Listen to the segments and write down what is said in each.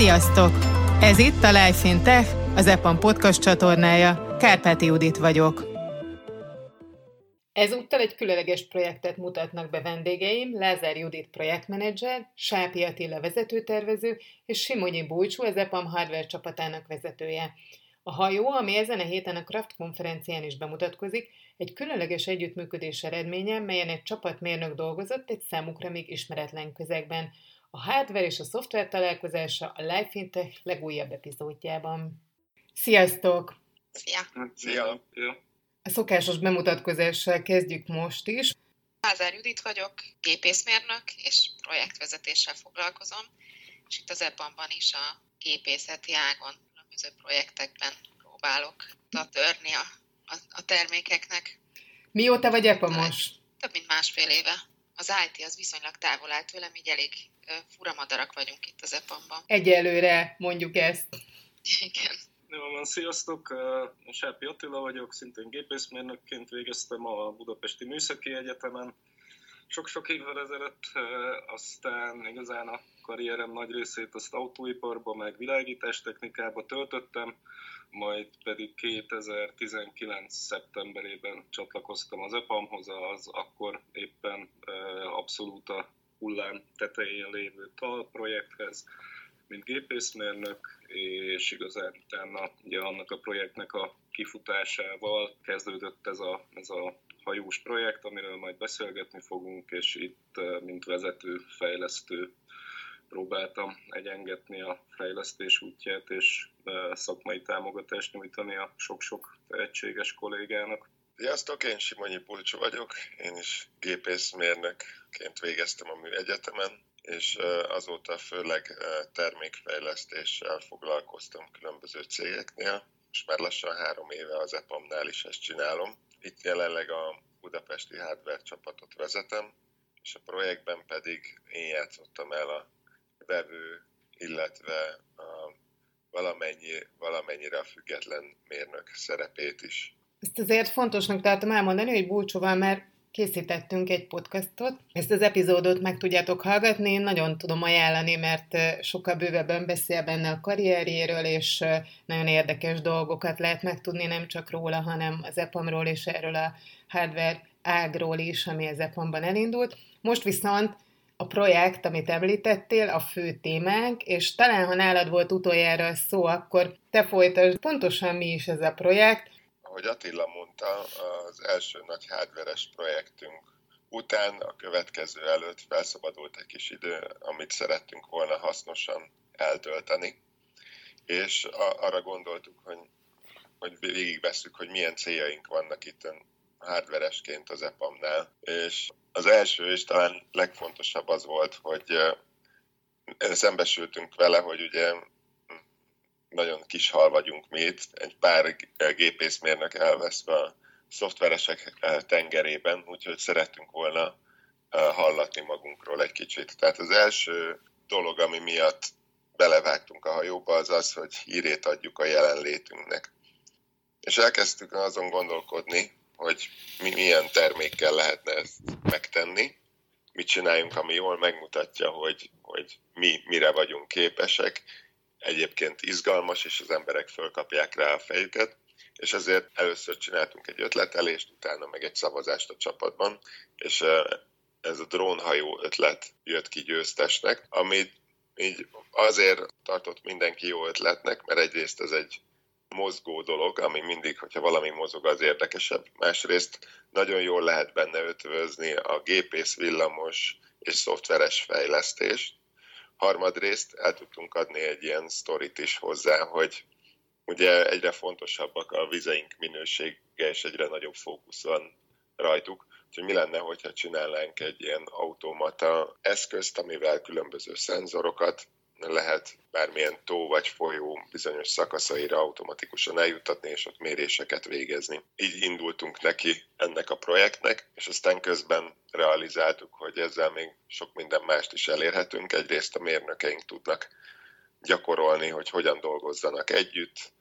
Sziasztok! Ez itt a Life in Tech, az EPAM podcast csatornája. Kárpáti Judit vagyok. Ezúttal egy különleges projektet mutatnak be vendégeim, Lázár Judit projektmenedzser, Sápi Attila vezetőtervező és Simonyi Bújcsú, az EPAM hardware csapatának vezetője. A hajó, ami ezen a héten a Kraft konferencián is bemutatkozik, egy különleges együttműködés eredménye, melyen egy csapatmérnök dolgozott egy számukra még ismeretlen közegben. A hardware és a szoftver találkozása a Life Fintech legújabb epizódjában. Sziasztok! Szia! Szia! A szokásos bemutatkozással kezdjük most is. Lázár Judit vagyok, gépészmérnök és projektvezetéssel foglalkozom, és itt az EPAM-ban is a gépészeti ágon különböző projektekben próbálok törni a, a, a termékeknek. Mióta vagy EPAMos? Több mint másfél éve. Az IT az viszonylag távol áll tőlem, így elég fura madarak vagyunk itt az EPAM-ban. Egyelőre mondjuk ezt. Igen. Jó, van, sziasztok! Sápi Attila vagyok, szintén gépészmérnökként végeztem a Budapesti Műszaki Egyetemen. Sok-sok évvel ezelőtt aztán igazán a karrierem nagy részét azt autóiparba, meg világítástechnikába töltöttem, majd pedig 2019. szeptemberében csatlakoztam az EPAM-hoz, az akkor éppen abszolút a hullám tetején lévő TAL projekthez, mint gépészmérnök, és igazán utána ugye annak a projektnek a kifutásával kezdődött ez a, ez a hajós projekt, amiről majd beszélgetni fogunk, és itt, mint vezető, fejlesztő próbáltam egyengetni a fejlesztés útját, és szakmai támogatást nyújtani a sok-sok tehetséges kollégának. Sziasztok, én Simonyi Pulcsó vagyok, én is gépészmérnökként végeztem a műegyetemen, és azóta főleg termékfejlesztéssel foglalkoztam különböző cégeknél, és már lassan három éve az EPAM-nál is ezt csinálom. Itt jelenleg a budapesti hardware csapatot vezetem, és a projektben pedig én játszottam el a vevő, illetve a valamennyi, valamennyire a független mérnök szerepét is. Ezt azért fontosnak tartom elmondani, hogy búcsúval már készítettünk egy podcastot. Ezt az epizódot meg tudjátok hallgatni, én nagyon tudom ajánlani, mert sokkal bővebben beszél benne a karrierjéről, és nagyon érdekes dolgokat lehet megtudni, nem csak róla, hanem az EPAM-ról és erről a hardware ágról is, ami az EPAM-ban elindult. Most viszont a projekt, amit említettél, a fő témánk, és talán, ha nálad volt utoljára szó, akkor te folytasd, pontosan mi is ez a projekt, ahogy Attila mondta, az első nagy hardveres projektünk után a következő előtt felszabadult egy kis idő, amit szerettünk volna hasznosan eltölteni, és arra gondoltuk, hogy, hogy végigvesszük, hogy milyen céljaink vannak itt hardveresként az EPAM-nál, és az első és talán legfontosabb az volt, hogy szembesültünk vele, hogy ugye nagyon kis hal vagyunk mi itt, egy pár gépészmérnök elveszve a szoftveresek eh, tengerében, úgyhogy szerettünk volna eh, hallatni magunkról egy kicsit. Tehát az első dolog, ami miatt belevágtunk a hajóba, az az, hogy hírét adjuk a jelenlétünknek. És elkezdtük azon gondolkodni, hogy mi milyen termékkel lehetne ezt megtenni, mit csináljunk, ami jól megmutatja, hogy, hogy mi mire vagyunk képesek, egyébként izgalmas, és az emberek fölkapják rá a fejüket, és ezért először csináltunk egy ötletelést, utána meg egy szavazást a csapatban, és ez a drónhajó ötlet jött ki győztesnek, amit így azért tartott mindenki jó ötletnek, mert egyrészt ez egy mozgó dolog, ami mindig, hogyha valami mozog, az érdekesebb. Másrészt nagyon jól lehet benne ötvözni a gépész, villamos és szoftveres fejlesztést, harmadrészt el tudtunk adni egy ilyen sztorit is hozzá, hogy ugye egyre fontosabbak a vizeink minősége, és egyre nagyobb fókusz van rajtuk. Úgyhogy mi lenne, hogyha csinálnánk egy ilyen automata eszközt, amivel különböző szenzorokat lehet bármilyen tó vagy folyó bizonyos szakaszaira automatikusan eljutatni, és ott méréseket végezni. Így indultunk neki ennek a projektnek, és aztán közben realizáltuk, hogy ezzel még sok minden mást is elérhetünk. Egyrészt a mérnökeink tudnak gyakorolni, hogy hogyan dolgozzanak együtt,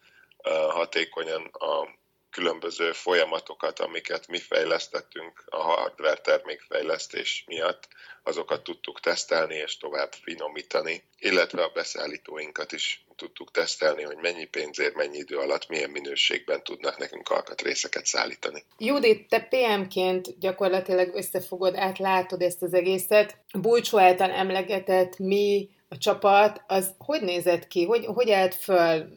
hatékonyan a különböző folyamatokat, amiket mi fejlesztettünk a hardware termékfejlesztés miatt, azokat tudtuk tesztelni és tovább finomítani, illetve a beszállítóinkat is tudtuk tesztelni, hogy mennyi pénzért, mennyi idő alatt, milyen minőségben tudnak nekünk alkatrészeket szállítani. Judit, te PM-ként gyakorlatilag összefogod, átlátod ezt az egészet. Bulcsó által emlegetett mi, a csapat, az hogy nézett ki? Hogy, hogy állt föl?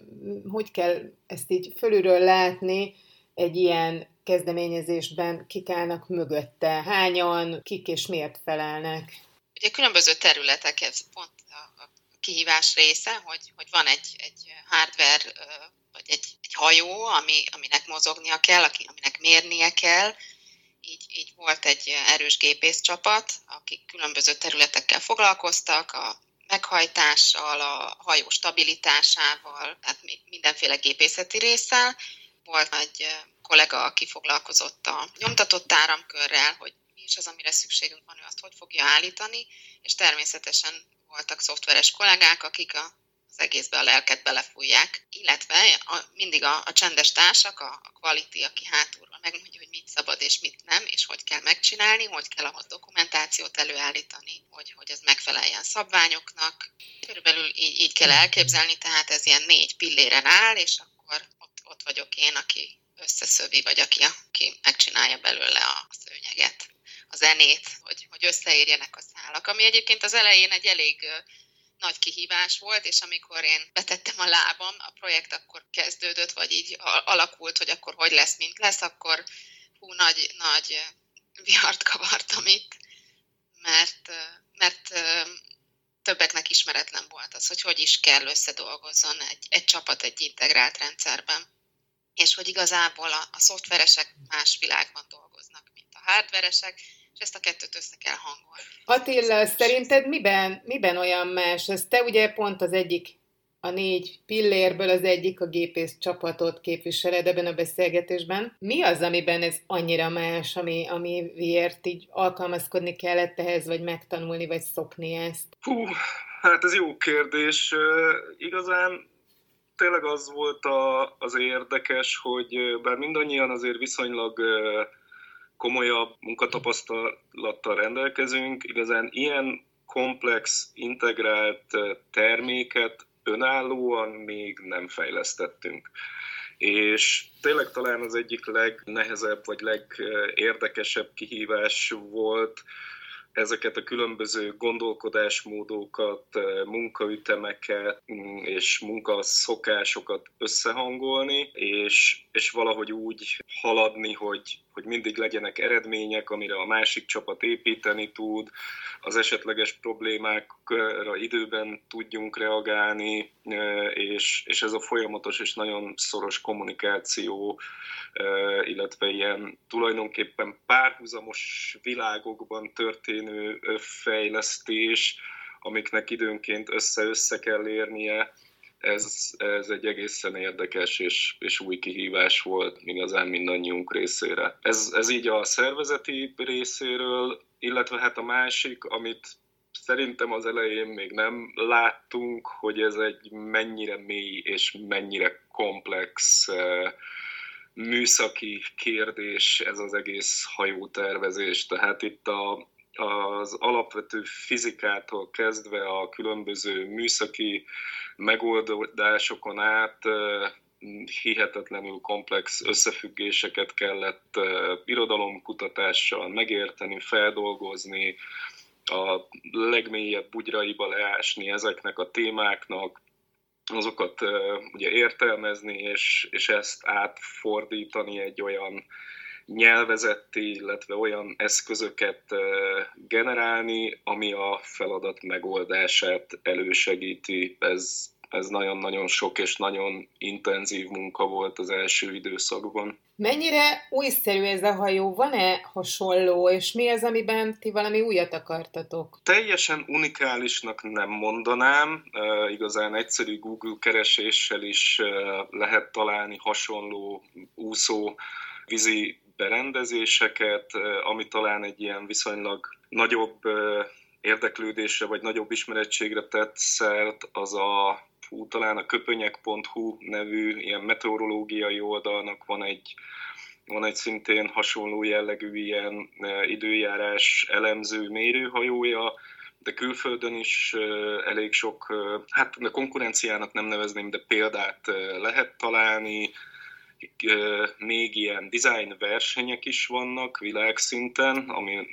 Hogy kell ezt így fölülről látni egy ilyen kezdeményezésben? Kik állnak mögötte? Hányan? Kik és miért felelnek? Ugye különböző területek, ez pont a kihívás része, hogy, hogy van egy, egy hardware vagy egy, egy hajó, ami, aminek mozognia kell, aminek mérnie kell, így, így volt egy erős gépész csapat, akik különböző területekkel foglalkoztak, a meghajtással, a hajó stabilitásával, tehát mindenféle gépészeti résszel. Volt egy kollega, aki foglalkozott a nyomtatott áramkörrel, hogy mi is az, amire szükségünk van, ő azt hogy fogja állítani, és természetesen voltak szoftveres kollégák, akik a az egészbe a lelket belefújják, illetve a, mindig a, a csendes társak, a, a quality, aki hátulról megmondja, hogy mit szabad és mit nem, és hogy kell megcsinálni, hogy kell ahhoz dokumentációt előállítani, hogy, hogy ez megfeleljen szabványoknak. Körülbelül így, így kell elképzelni, tehát ez ilyen négy pilléren áll, és akkor ott, ott vagyok én, aki összeszövi, vagy aki, aki megcsinálja belőle a szőnyeget, a zenét, hogy, hogy összeérjenek a szálak, ami egyébként az elején egy elég nagy kihívás volt, és amikor én betettem a lábam, a projekt akkor kezdődött, vagy így alakult, hogy akkor hogy lesz, mint lesz, akkor hú, nagy, nagy vihart kavartam itt, mert, mert többeknek ismeretlen volt az, hogy hogy is kell összedolgozzon egy, egy csapat egy integrált rendszerben, és hogy igazából a, a szoftveresek más világban dolgoznak, mint a hardveresek, és ezt a kettőt össze kell hangolni. Attila, szerinted miben, miben olyan más? Ez te ugye pont az egyik a négy pillérből az egyik a gépész csapatot képviseled ebben a beszélgetésben. Mi az, amiben ez annyira más, ami, amiért így alkalmazkodni kellett ehhez, vagy megtanulni, vagy szokni ezt? Hú, hát ez jó kérdés. igazán tényleg az volt a, az érdekes, hogy bár mindannyian azért viszonylag komolyabb munkatapasztalattal rendelkezünk, igazán ilyen komplex, integrált terméket önállóan még nem fejlesztettünk. És tényleg talán az egyik legnehezebb vagy legérdekesebb kihívás volt ezeket a különböző gondolkodásmódokat, munkaütemeket mm, és munkaszokásokat összehangolni, és, és valahogy úgy haladni, hogy, hogy mindig legyenek eredmények, amire a másik csapat építeni tud, az esetleges problémákra időben tudjunk reagálni, és, és ez a folyamatos és nagyon szoros kommunikáció, illetve ilyen tulajdonképpen párhuzamos világokban történő fejlesztés, amiknek időnként össze-össze kell érnie, ez, ez egy egészen érdekes és, és új kihívás volt igazán mindannyiunk részére. Ez, ez így a szervezeti részéről, illetve hát a másik, amit szerintem az elején még nem láttunk, hogy ez egy mennyire mély és mennyire komplex műszaki kérdés ez az egész hajótervezés. Tehát itt a, az alapvető fizikától kezdve a különböző műszaki megoldásokon át hihetetlenül komplex összefüggéseket kellett irodalomkutatással megérteni, feldolgozni, a legmélyebb bugyraiba leásni ezeknek a témáknak, azokat ugye értelmezni, és, és ezt átfordítani egy olyan nyelvezetté, illetve olyan eszközöket generálni, ami a feladat megoldását elősegíti. Ez, ez nagyon-nagyon sok és nagyon intenzív munka volt az első időszakban. Mennyire újszerű ez a hajó? Van-e hasonló, és mi az, amiben ti valami újat akartatok? Teljesen unikálisnak nem mondanám. Uh, igazán egyszerű Google kereséssel is uh, lehet találni hasonló úszó vízi berendezéseket, ami talán egy ilyen viszonylag nagyobb érdeklődésre vagy nagyobb ismerettségre tett szert, az a fú, talán a köpönyek.hu nevű ilyen meteorológiai oldalnak van egy van egy szintén hasonló jellegű ilyen időjárás elemző mérőhajója, de külföldön is elég sok, hát a konkurenciának nem nevezném, de példát lehet találni, még ilyen design versenyek is vannak világszinten, ami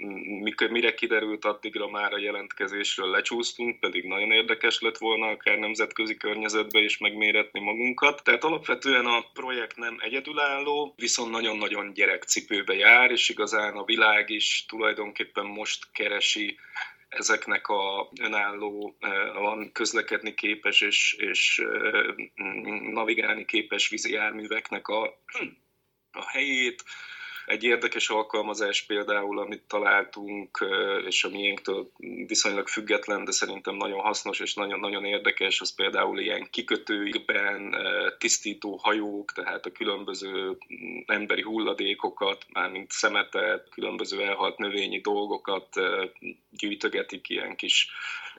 mire kiderült addigra már a jelentkezésről lecsúsztunk, pedig nagyon érdekes lett volna akár nemzetközi környezetbe is megméretni magunkat. Tehát alapvetően a projekt nem egyedülálló, viszont nagyon-nagyon gyerekcipőbe jár, és igazán a világ is tulajdonképpen most keresi ezeknek a önálló, van közlekedni képes és, és navigálni képes vízi járműveknek a, a helyét, egy érdekes alkalmazás például, amit találtunk, és a miénktől viszonylag független, de szerintem nagyon hasznos és nagyon-nagyon érdekes, az például ilyen kikötőikben tisztító hajók, tehát a különböző emberi hulladékokat, mármint szemetet, különböző elhalt növényi dolgokat gyűjtögetik ilyen kis,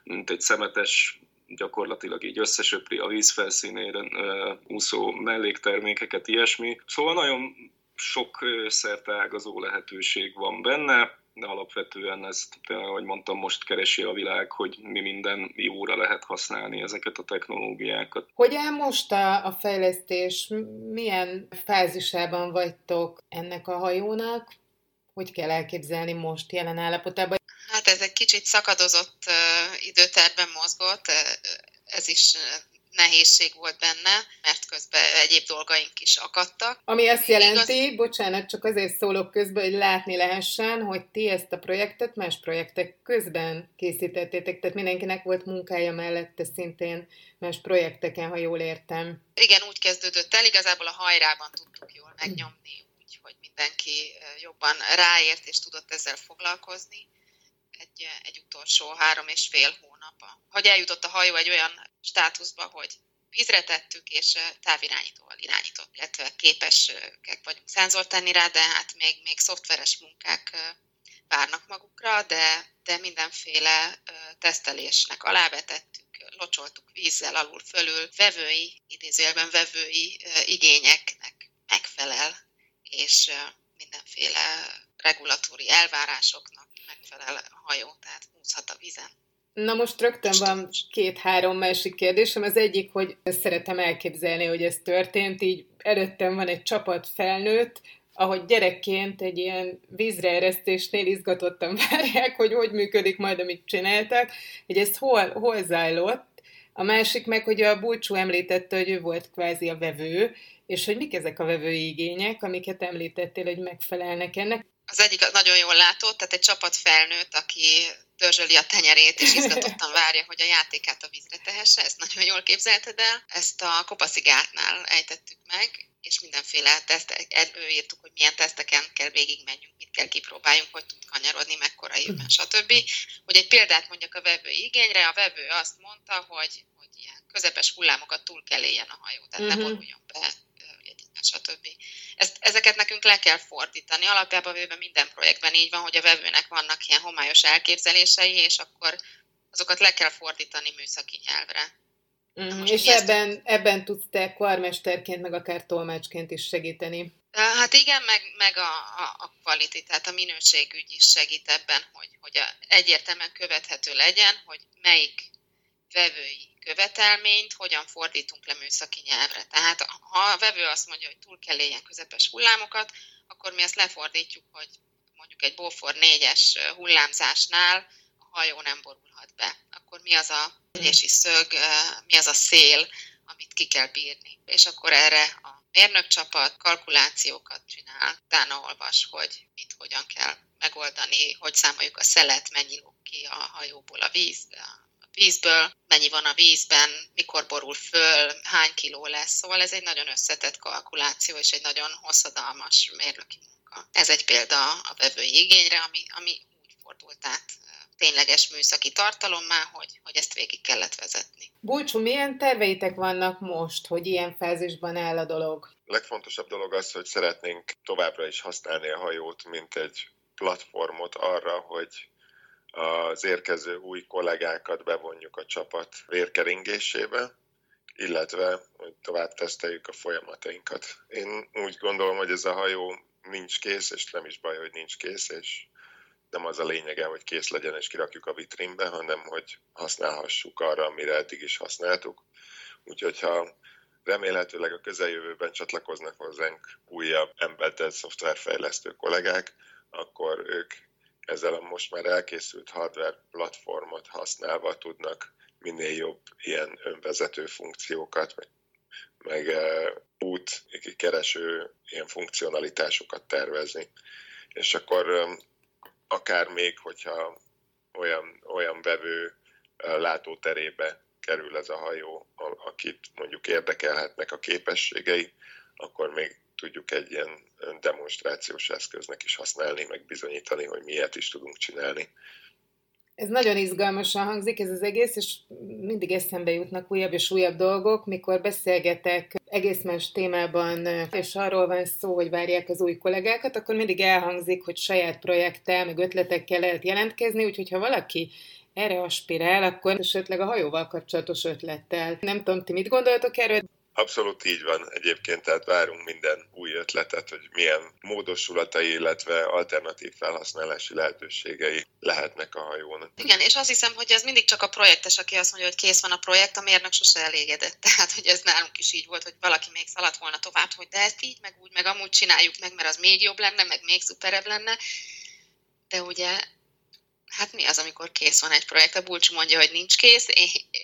mint egy szemetes gyakorlatilag így összesöpri a vízfelszínére úszó melléktermékeket, ilyesmi. Szóval nagyon sok szerteágazó lehetőség van benne, de alapvetően ezt, ahogy mondtam, most keresi a világ, hogy mi minden jóra lehet használni ezeket a technológiákat. Hogy áll most a, a fejlesztés? Milyen fázisában vagytok ennek a hajónak? Hogy kell elképzelni most jelen állapotában? Hát ez egy kicsit szakadozott uh, időterben mozgott, ez is nehézség volt benne, mert közben egyéb dolgaink is akadtak. Ami azt jelenti, Igaz... bocsánat, csak azért szólok közben, hogy látni lehessen, hogy ti ezt a projektet más projektek közben készítettétek, tehát mindenkinek volt munkája mellette szintén más projekteken, ha jól értem. Igen, úgy kezdődött el, igazából a hajrában tudtuk jól megnyomni, úgyhogy mindenki jobban ráért és tudott ezzel foglalkozni egy, egy utolsó három és fél hónapa. Hogy eljutott a hajó egy olyan státuszba, hogy vízre tettük, és távirányítóval irányított, illetve képesek vagyunk szenzort tenni rá, de hát még, még szoftveres munkák várnak magukra, de, de mindenféle tesztelésnek alávetettük, locsoltuk vízzel alul fölül, vevői, idézőjelben vevői igényeknek megfelel, és mindenféle regulatóri elvárásoknak megfelel a hajó, tehát úszhat a vízen. Na most rögtön van két-három másik kérdésem. Az egyik, hogy szeretem elképzelni, hogy ez történt, így előttem van egy csapat felnőtt, ahogy gyerekként egy ilyen vízreeresztésnél izgatottan várják, hogy hogy működik majd, amit csináltak, hogy ez hol, hol zajlott. A másik meg, hogy a Bulcsú említette, hogy ő volt kvázi a vevő, és hogy mik ezek a vevői igények, amiket említettél, hogy megfelelnek ennek. Az egyik nagyon jól látott, tehát egy csapat felnőtt, aki törzsöli a tenyerét, és izgatottan várja, hogy a játékát a vízre tehesse, ezt nagyon jól képzelted el. Ezt a kopaszigátnál ejtettük meg, és mindenféle tesztek, előírtuk, hogy milyen teszteken kell végigmenjünk, mit kell kipróbáljunk, hogy tud kanyarodni, mekkora évben, stb. Hogy egy példát mondjak a vevő igényre, a vevő azt mondta, hogy, hogy ilyen közepes hullámokat túl kell éljen a hajó, tehát uh-huh. ne mhm. boruljon be stb. Ezt, ezeket nekünk le kell fordítani. Alapjában véve minden projektben így van, hogy a vevőnek vannak ilyen homályos elképzelései, és akkor azokat le kell fordítani műszaki nyelvre. Mm, és ebben, ezt... ebben tudsz te karmesterként, meg akár tolmácsként is segíteni. Hát igen, meg, meg a, a, a quality, tehát a minőségügy is segít ebben, hogy, hogy a, egyértelműen követhető legyen, hogy melyik vevői követelményt hogyan fordítunk le műszaki nyelvre. Tehát ha a vevő azt mondja, hogy túl kell éljen közepes hullámokat, akkor mi ezt lefordítjuk, hogy mondjuk egy Bofor 4-es hullámzásnál a hajó nem borulhat be. Akkor mi az a egyesi szög, mi az a szél, amit ki kell bírni. És akkor erre a mérnökcsapat kalkulációkat csinál, utána olvas, hogy mit hogyan kell megoldani, hogy számoljuk a szelet, mennyi ki a hajóból a víz, vízből, mennyi van a vízben, mikor borul föl, hány kiló lesz. Szóval ez egy nagyon összetett kalkuláció és egy nagyon hosszadalmas mérnöki munka. Ez egy példa a vevői igényre, ami, ami úgy fordult át tényleges műszaki tartalommá, hogy, hogy ezt végig kellett vezetni. Bulcsú, milyen terveitek vannak most, hogy ilyen fázisban áll a dolog? A legfontosabb dolog az, hogy szeretnénk továbbra is használni a hajót, mint egy platformot arra, hogy az érkező új kollégákat bevonjuk a csapat vérkeringésébe. illetve hogy tovább teszteljük a folyamatainkat. Én úgy gondolom, hogy ez a hajó nincs kész, és nem is baj, hogy nincs kész, és nem az a lényege, hogy kész legyen és kirakjuk a vitrínbe, hanem hogy használhassuk arra, amire eddig is használtuk. Úgyhogy ha remélhetőleg a közeljövőben csatlakoznak hozzánk újabb embedded szoftverfejlesztő kollégák, akkor ők ezzel a most már elkészült hardware platformot használva tudnak minél jobb ilyen önvezető funkciókat, meg, meg út kereső ilyen funkcionalitásokat tervezni. És akkor um, akár még, hogyha olyan, olyan vevő uh, látóterébe kerül ez a hajó, akit mondjuk érdekelhetnek a képességei, akkor még tudjuk egy ilyen demonstrációs eszköznek is használni, meg bizonyítani, hogy miért is tudunk csinálni. Ez nagyon izgalmasan hangzik ez az egész, és mindig eszembe jutnak újabb és újabb dolgok, mikor beszélgetek egész más témában, és arról van szó, hogy várják az új kollégákat, akkor mindig elhangzik, hogy saját projekttel, meg ötletekkel lehet jelentkezni, úgyhogy ha valaki erre aspirál, akkor esetleg a hajóval kapcsolatos ötlettel. Nem tudom, ti mit gondoltok erről? Abszolút így van egyébként, tehát várunk minden új ötletet, hogy milyen módosulatai, illetve alternatív felhasználási lehetőségei lehetnek a hajón. Igen, és azt hiszem, hogy ez mindig csak a projektes, aki azt mondja, hogy kész van a projekt, a mérnök sose elégedett. Tehát, hogy ez nálunk is így volt, hogy valaki még szaladt volna tovább, hogy de ezt így, meg úgy, meg amúgy csináljuk meg, mert az még jobb lenne, meg még szuperebb lenne. De ugye hát mi az, amikor kész van egy projekt? A Bulcs mondja, hogy nincs kész,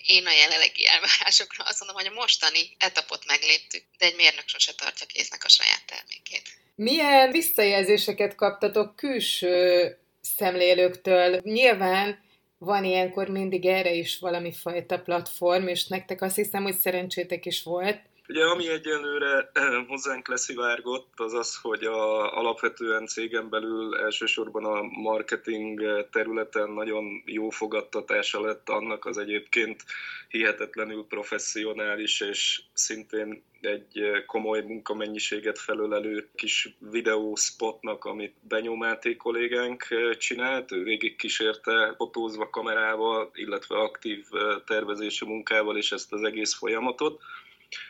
én a jelenlegi elvárásokra azt mondom, hogy a mostani etapot megléptük, de egy mérnök sose tartja késznek a saját termékét. Milyen visszajelzéseket kaptatok külső szemlélőktől? Nyilván van ilyenkor mindig erre is valami fajta platform, és nektek azt hiszem, hogy szerencsétek is volt, Ugye ami egyelőre eh, hozzánk leszivárgott, az az, hogy a, alapvetően cégen belül elsősorban a marketing területen nagyon jó fogadtatása lett annak az egyébként hihetetlenül professzionális és szintén egy komoly munkamennyiséget felölelő kis videóspotnak, amit Benyomáté kollégánk csinált. Ő végig kísérte fotózva kamerával, illetve aktív eh, tervezési munkával és ezt az egész folyamatot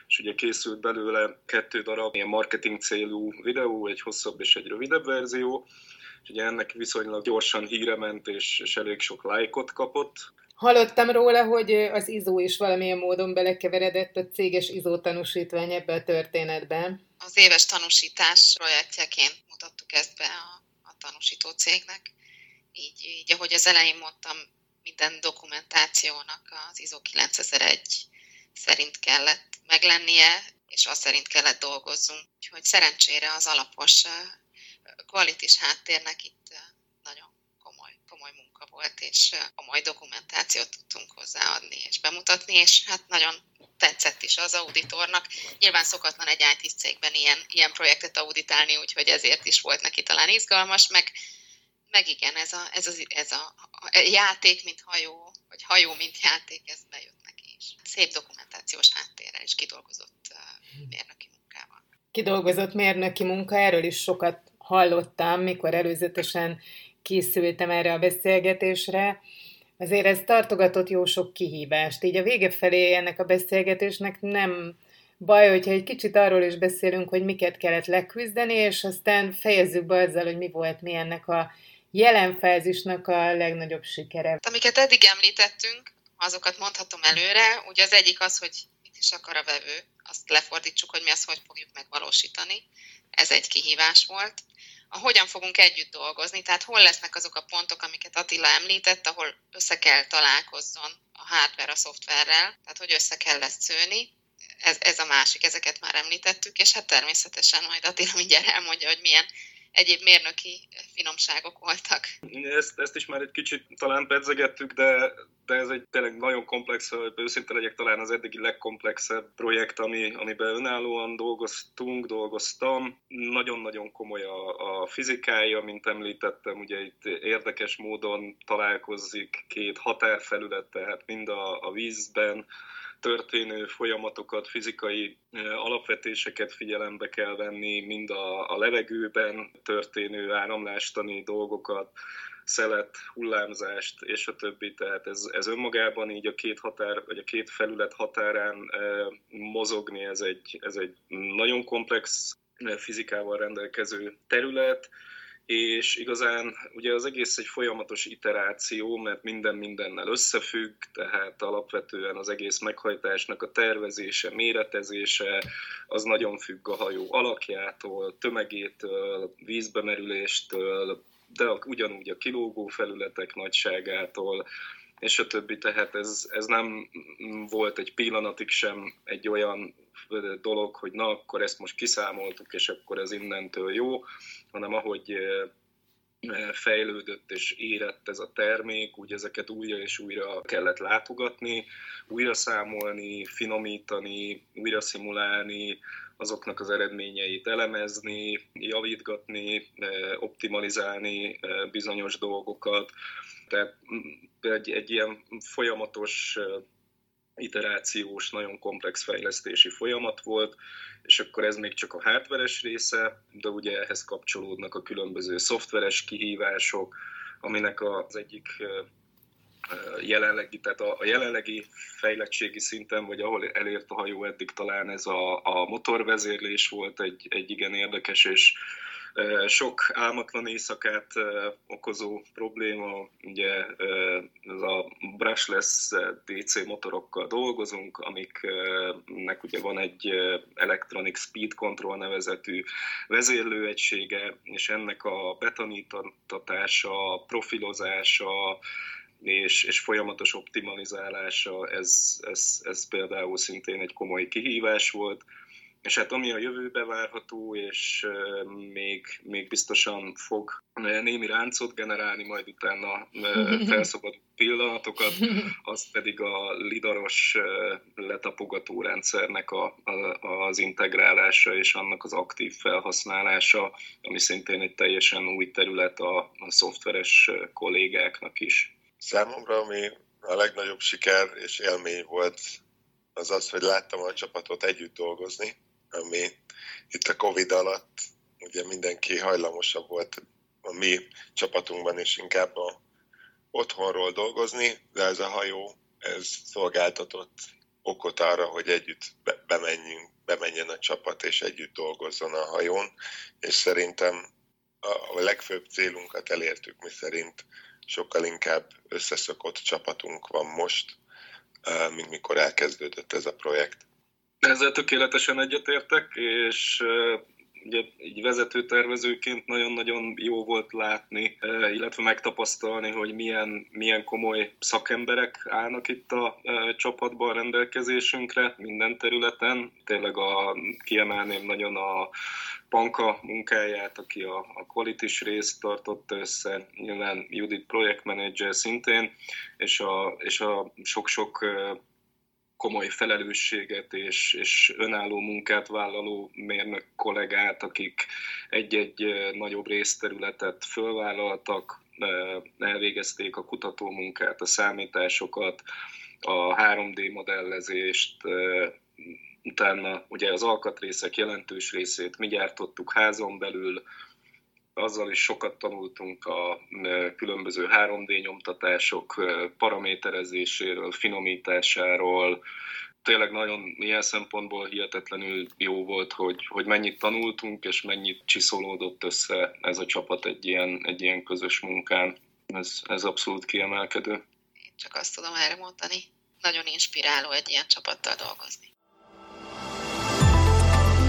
és ugye készült belőle kettő darab ilyen marketing célú videó, egy hosszabb és egy rövidebb verzió, és ugye ennek viszonylag gyorsan híre ment, és, és elég sok lájkot kapott. Hallottam róla, hogy az ISO is valamilyen módon belekeveredett a céges ISO tanúsítvány ebbe a történetbe. Az éves tanúsítás projektjeként mutattuk ezt be a, a tanúsító cégnek. Így, így, ahogy az elején mondtam, minden dokumentációnak az ISO 9001 szerint kellett meglennie, és azt szerint kellett dolgozzunk. Úgyhogy szerencsére az alapos kvalitis háttérnek itt nagyon komoly, komoly munka volt, és komoly dokumentációt tudtunk hozzáadni és bemutatni, és hát nagyon tetszett is az auditornak. Nyilván szokatlan egy IT cégben ilyen, ilyen projektet auditálni, úgyhogy ezért is volt neki talán izgalmas, meg, meg igen, ez a, ez, az, ez a, a játék, mint hajó, vagy hajó, mint játék, ez bejött szép dokumentációs háttérrel és kidolgozott mérnöki munkával. Kidolgozott mérnöki munka, erről is sokat hallottam, mikor előzetesen készültem erre a beszélgetésre. Azért ez tartogatott jó sok kihívást. Így a vége felé ennek a beszélgetésnek nem baj, hogyha egy kicsit arról is beszélünk, hogy miket kellett leküzdeni, és aztán fejezzük be azzal, hogy mi volt mi ennek a jelen fázisnak a legnagyobb sikere. Amiket eddig említettünk, azokat mondhatom előre. Ugye az egyik az, hogy mit is akar a vevő, azt lefordítsuk, hogy mi azt hogy fogjuk megvalósítani. Ez egy kihívás volt. A hogyan fogunk együtt dolgozni, tehát hol lesznek azok a pontok, amiket Attila említett, ahol össze kell találkozzon a hardware a szoftverrel, tehát hogy össze kell ezt szőni. Ez, ez a másik, ezeket már említettük, és hát természetesen majd Attila mindjárt elmondja, hogy milyen egyéb mérnöki finomságok voltak. Ezt, ezt is már egy kicsit talán pedzegettük, de, de ez egy tényleg nagyon komplex, őszinte legyek talán az eddigi legkomplexebb projekt, ami, amiben önállóan dolgoztunk, dolgoztam. Nagyon-nagyon komoly a, a fizikája, mint említettem, ugye itt érdekes módon találkozik két határfelület, tehát mind a, a vízben, történő folyamatokat, fizikai alapvetéseket figyelembe kell venni, mind a, a levegőben történő áramlástani dolgokat, szelet, hullámzást és a többi, tehát ez, ez önmagában így a két határ, vagy a két felület határán mozogni, ez egy, ez egy nagyon komplex fizikával rendelkező terület, és igazán ugye az egész egy folyamatos iteráció, mert minden mindennel összefügg, tehát alapvetően az egész meghajtásnak a tervezése, méretezése, az nagyon függ a hajó alakjától, tömegétől, vízbemerüléstől, de ugyanúgy a kilógó felületek nagyságától, és a többi, tehát ez, ez nem volt egy pillanatig sem egy olyan dolog, hogy na, akkor ezt most kiszámoltuk, és akkor ez innentől jó, hanem ahogy fejlődött és érett ez a termék, úgy ezeket újra és újra kellett látogatni, újra számolni, finomítani, újra szimulálni, azoknak az eredményeit elemezni, javítgatni, optimalizálni bizonyos dolgokat. Tehát mm, egy, egy ilyen folyamatos iterációs, nagyon komplex fejlesztési folyamat volt, és akkor ez még csak a hardveres része, de ugye ehhez kapcsolódnak a különböző szoftveres kihívások, aminek az egyik jelenlegi, tehát a, jelenlegi fejlettségi szinten, vagy ahol elért a hajó eddig talán ez a, a motorvezérlés volt egy, egy igen érdekes és sok álmatlan éjszakát okozó probléma, ugye ez a brushless DC motorokkal dolgozunk, amiknek ugye van egy Electronic Speed Control nevezetű vezérlőegysége, és ennek a betanítatása, profilozása, és, és folyamatos optimalizálása, ez, ez, ez például szintén egy komoly kihívás volt. És hát ami a jövőbe várható, és még, még biztosan fog némi ráncot generálni, majd utána felszabadult pillanatokat, az pedig a lidaros letapogató rendszernek a, a, az integrálása és annak az aktív felhasználása, ami szintén egy teljesen új terület a, a szoftveres kollégáknak is. Számomra, ami a legnagyobb siker és élmény volt, az az, hogy láttam a csapatot együtt dolgozni, ami itt a Covid alatt ugye mindenki hajlamosabb volt a mi csapatunkban is inkább a otthonról dolgozni, de ez a hajó, ez szolgáltatott okot arra, hogy együtt bemenjünk, bemenjen a csapat, és együtt dolgozzon a hajón, és szerintem a legfőbb célunkat elértük, mi szerint sokkal inkább összeszokott csapatunk van most, mint mikor elkezdődött ez a projekt. Ezzel tökéletesen egyetértek, és ugye így vezetőtervezőként nagyon-nagyon jó volt látni, illetve megtapasztalni, hogy milyen, milyen komoly szakemberek állnak itt a csapatban a rendelkezésünkre minden területen. Tényleg a, kiemelném nagyon a Panka munkáját, aki a, a quality részt tartotta össze, nyilván Judit projektmenedzser szintén, és a, és a sok-sok komoly felelősséget és, és önálló munkát vállaló mérnök kollégát, akik egy-egy nagyobb részterületet fölvállaltak, elvégezték a kutatómunkát, a számításokat, a 3D modellezést, utána ugye az alkatrészek jelentős részét mi gyártottuk házon belül, azzal is sokat tanultunk a különböző 3D nyomtatások paraméterezéséről, finomításáról. Tényleg nagyon ilyen szempontból hihetetlenül jó volt, hogy, hogy mennyit tanultunk, és mennyit csiszolódott össze ez a csapat egy ilyen, egy ilyen közös munkán. Ez, ez abszolút kiemelkedő. Én csak azt tudom erre mondani. Nagyon inspiráló egy ilyen csapattal dolgozni.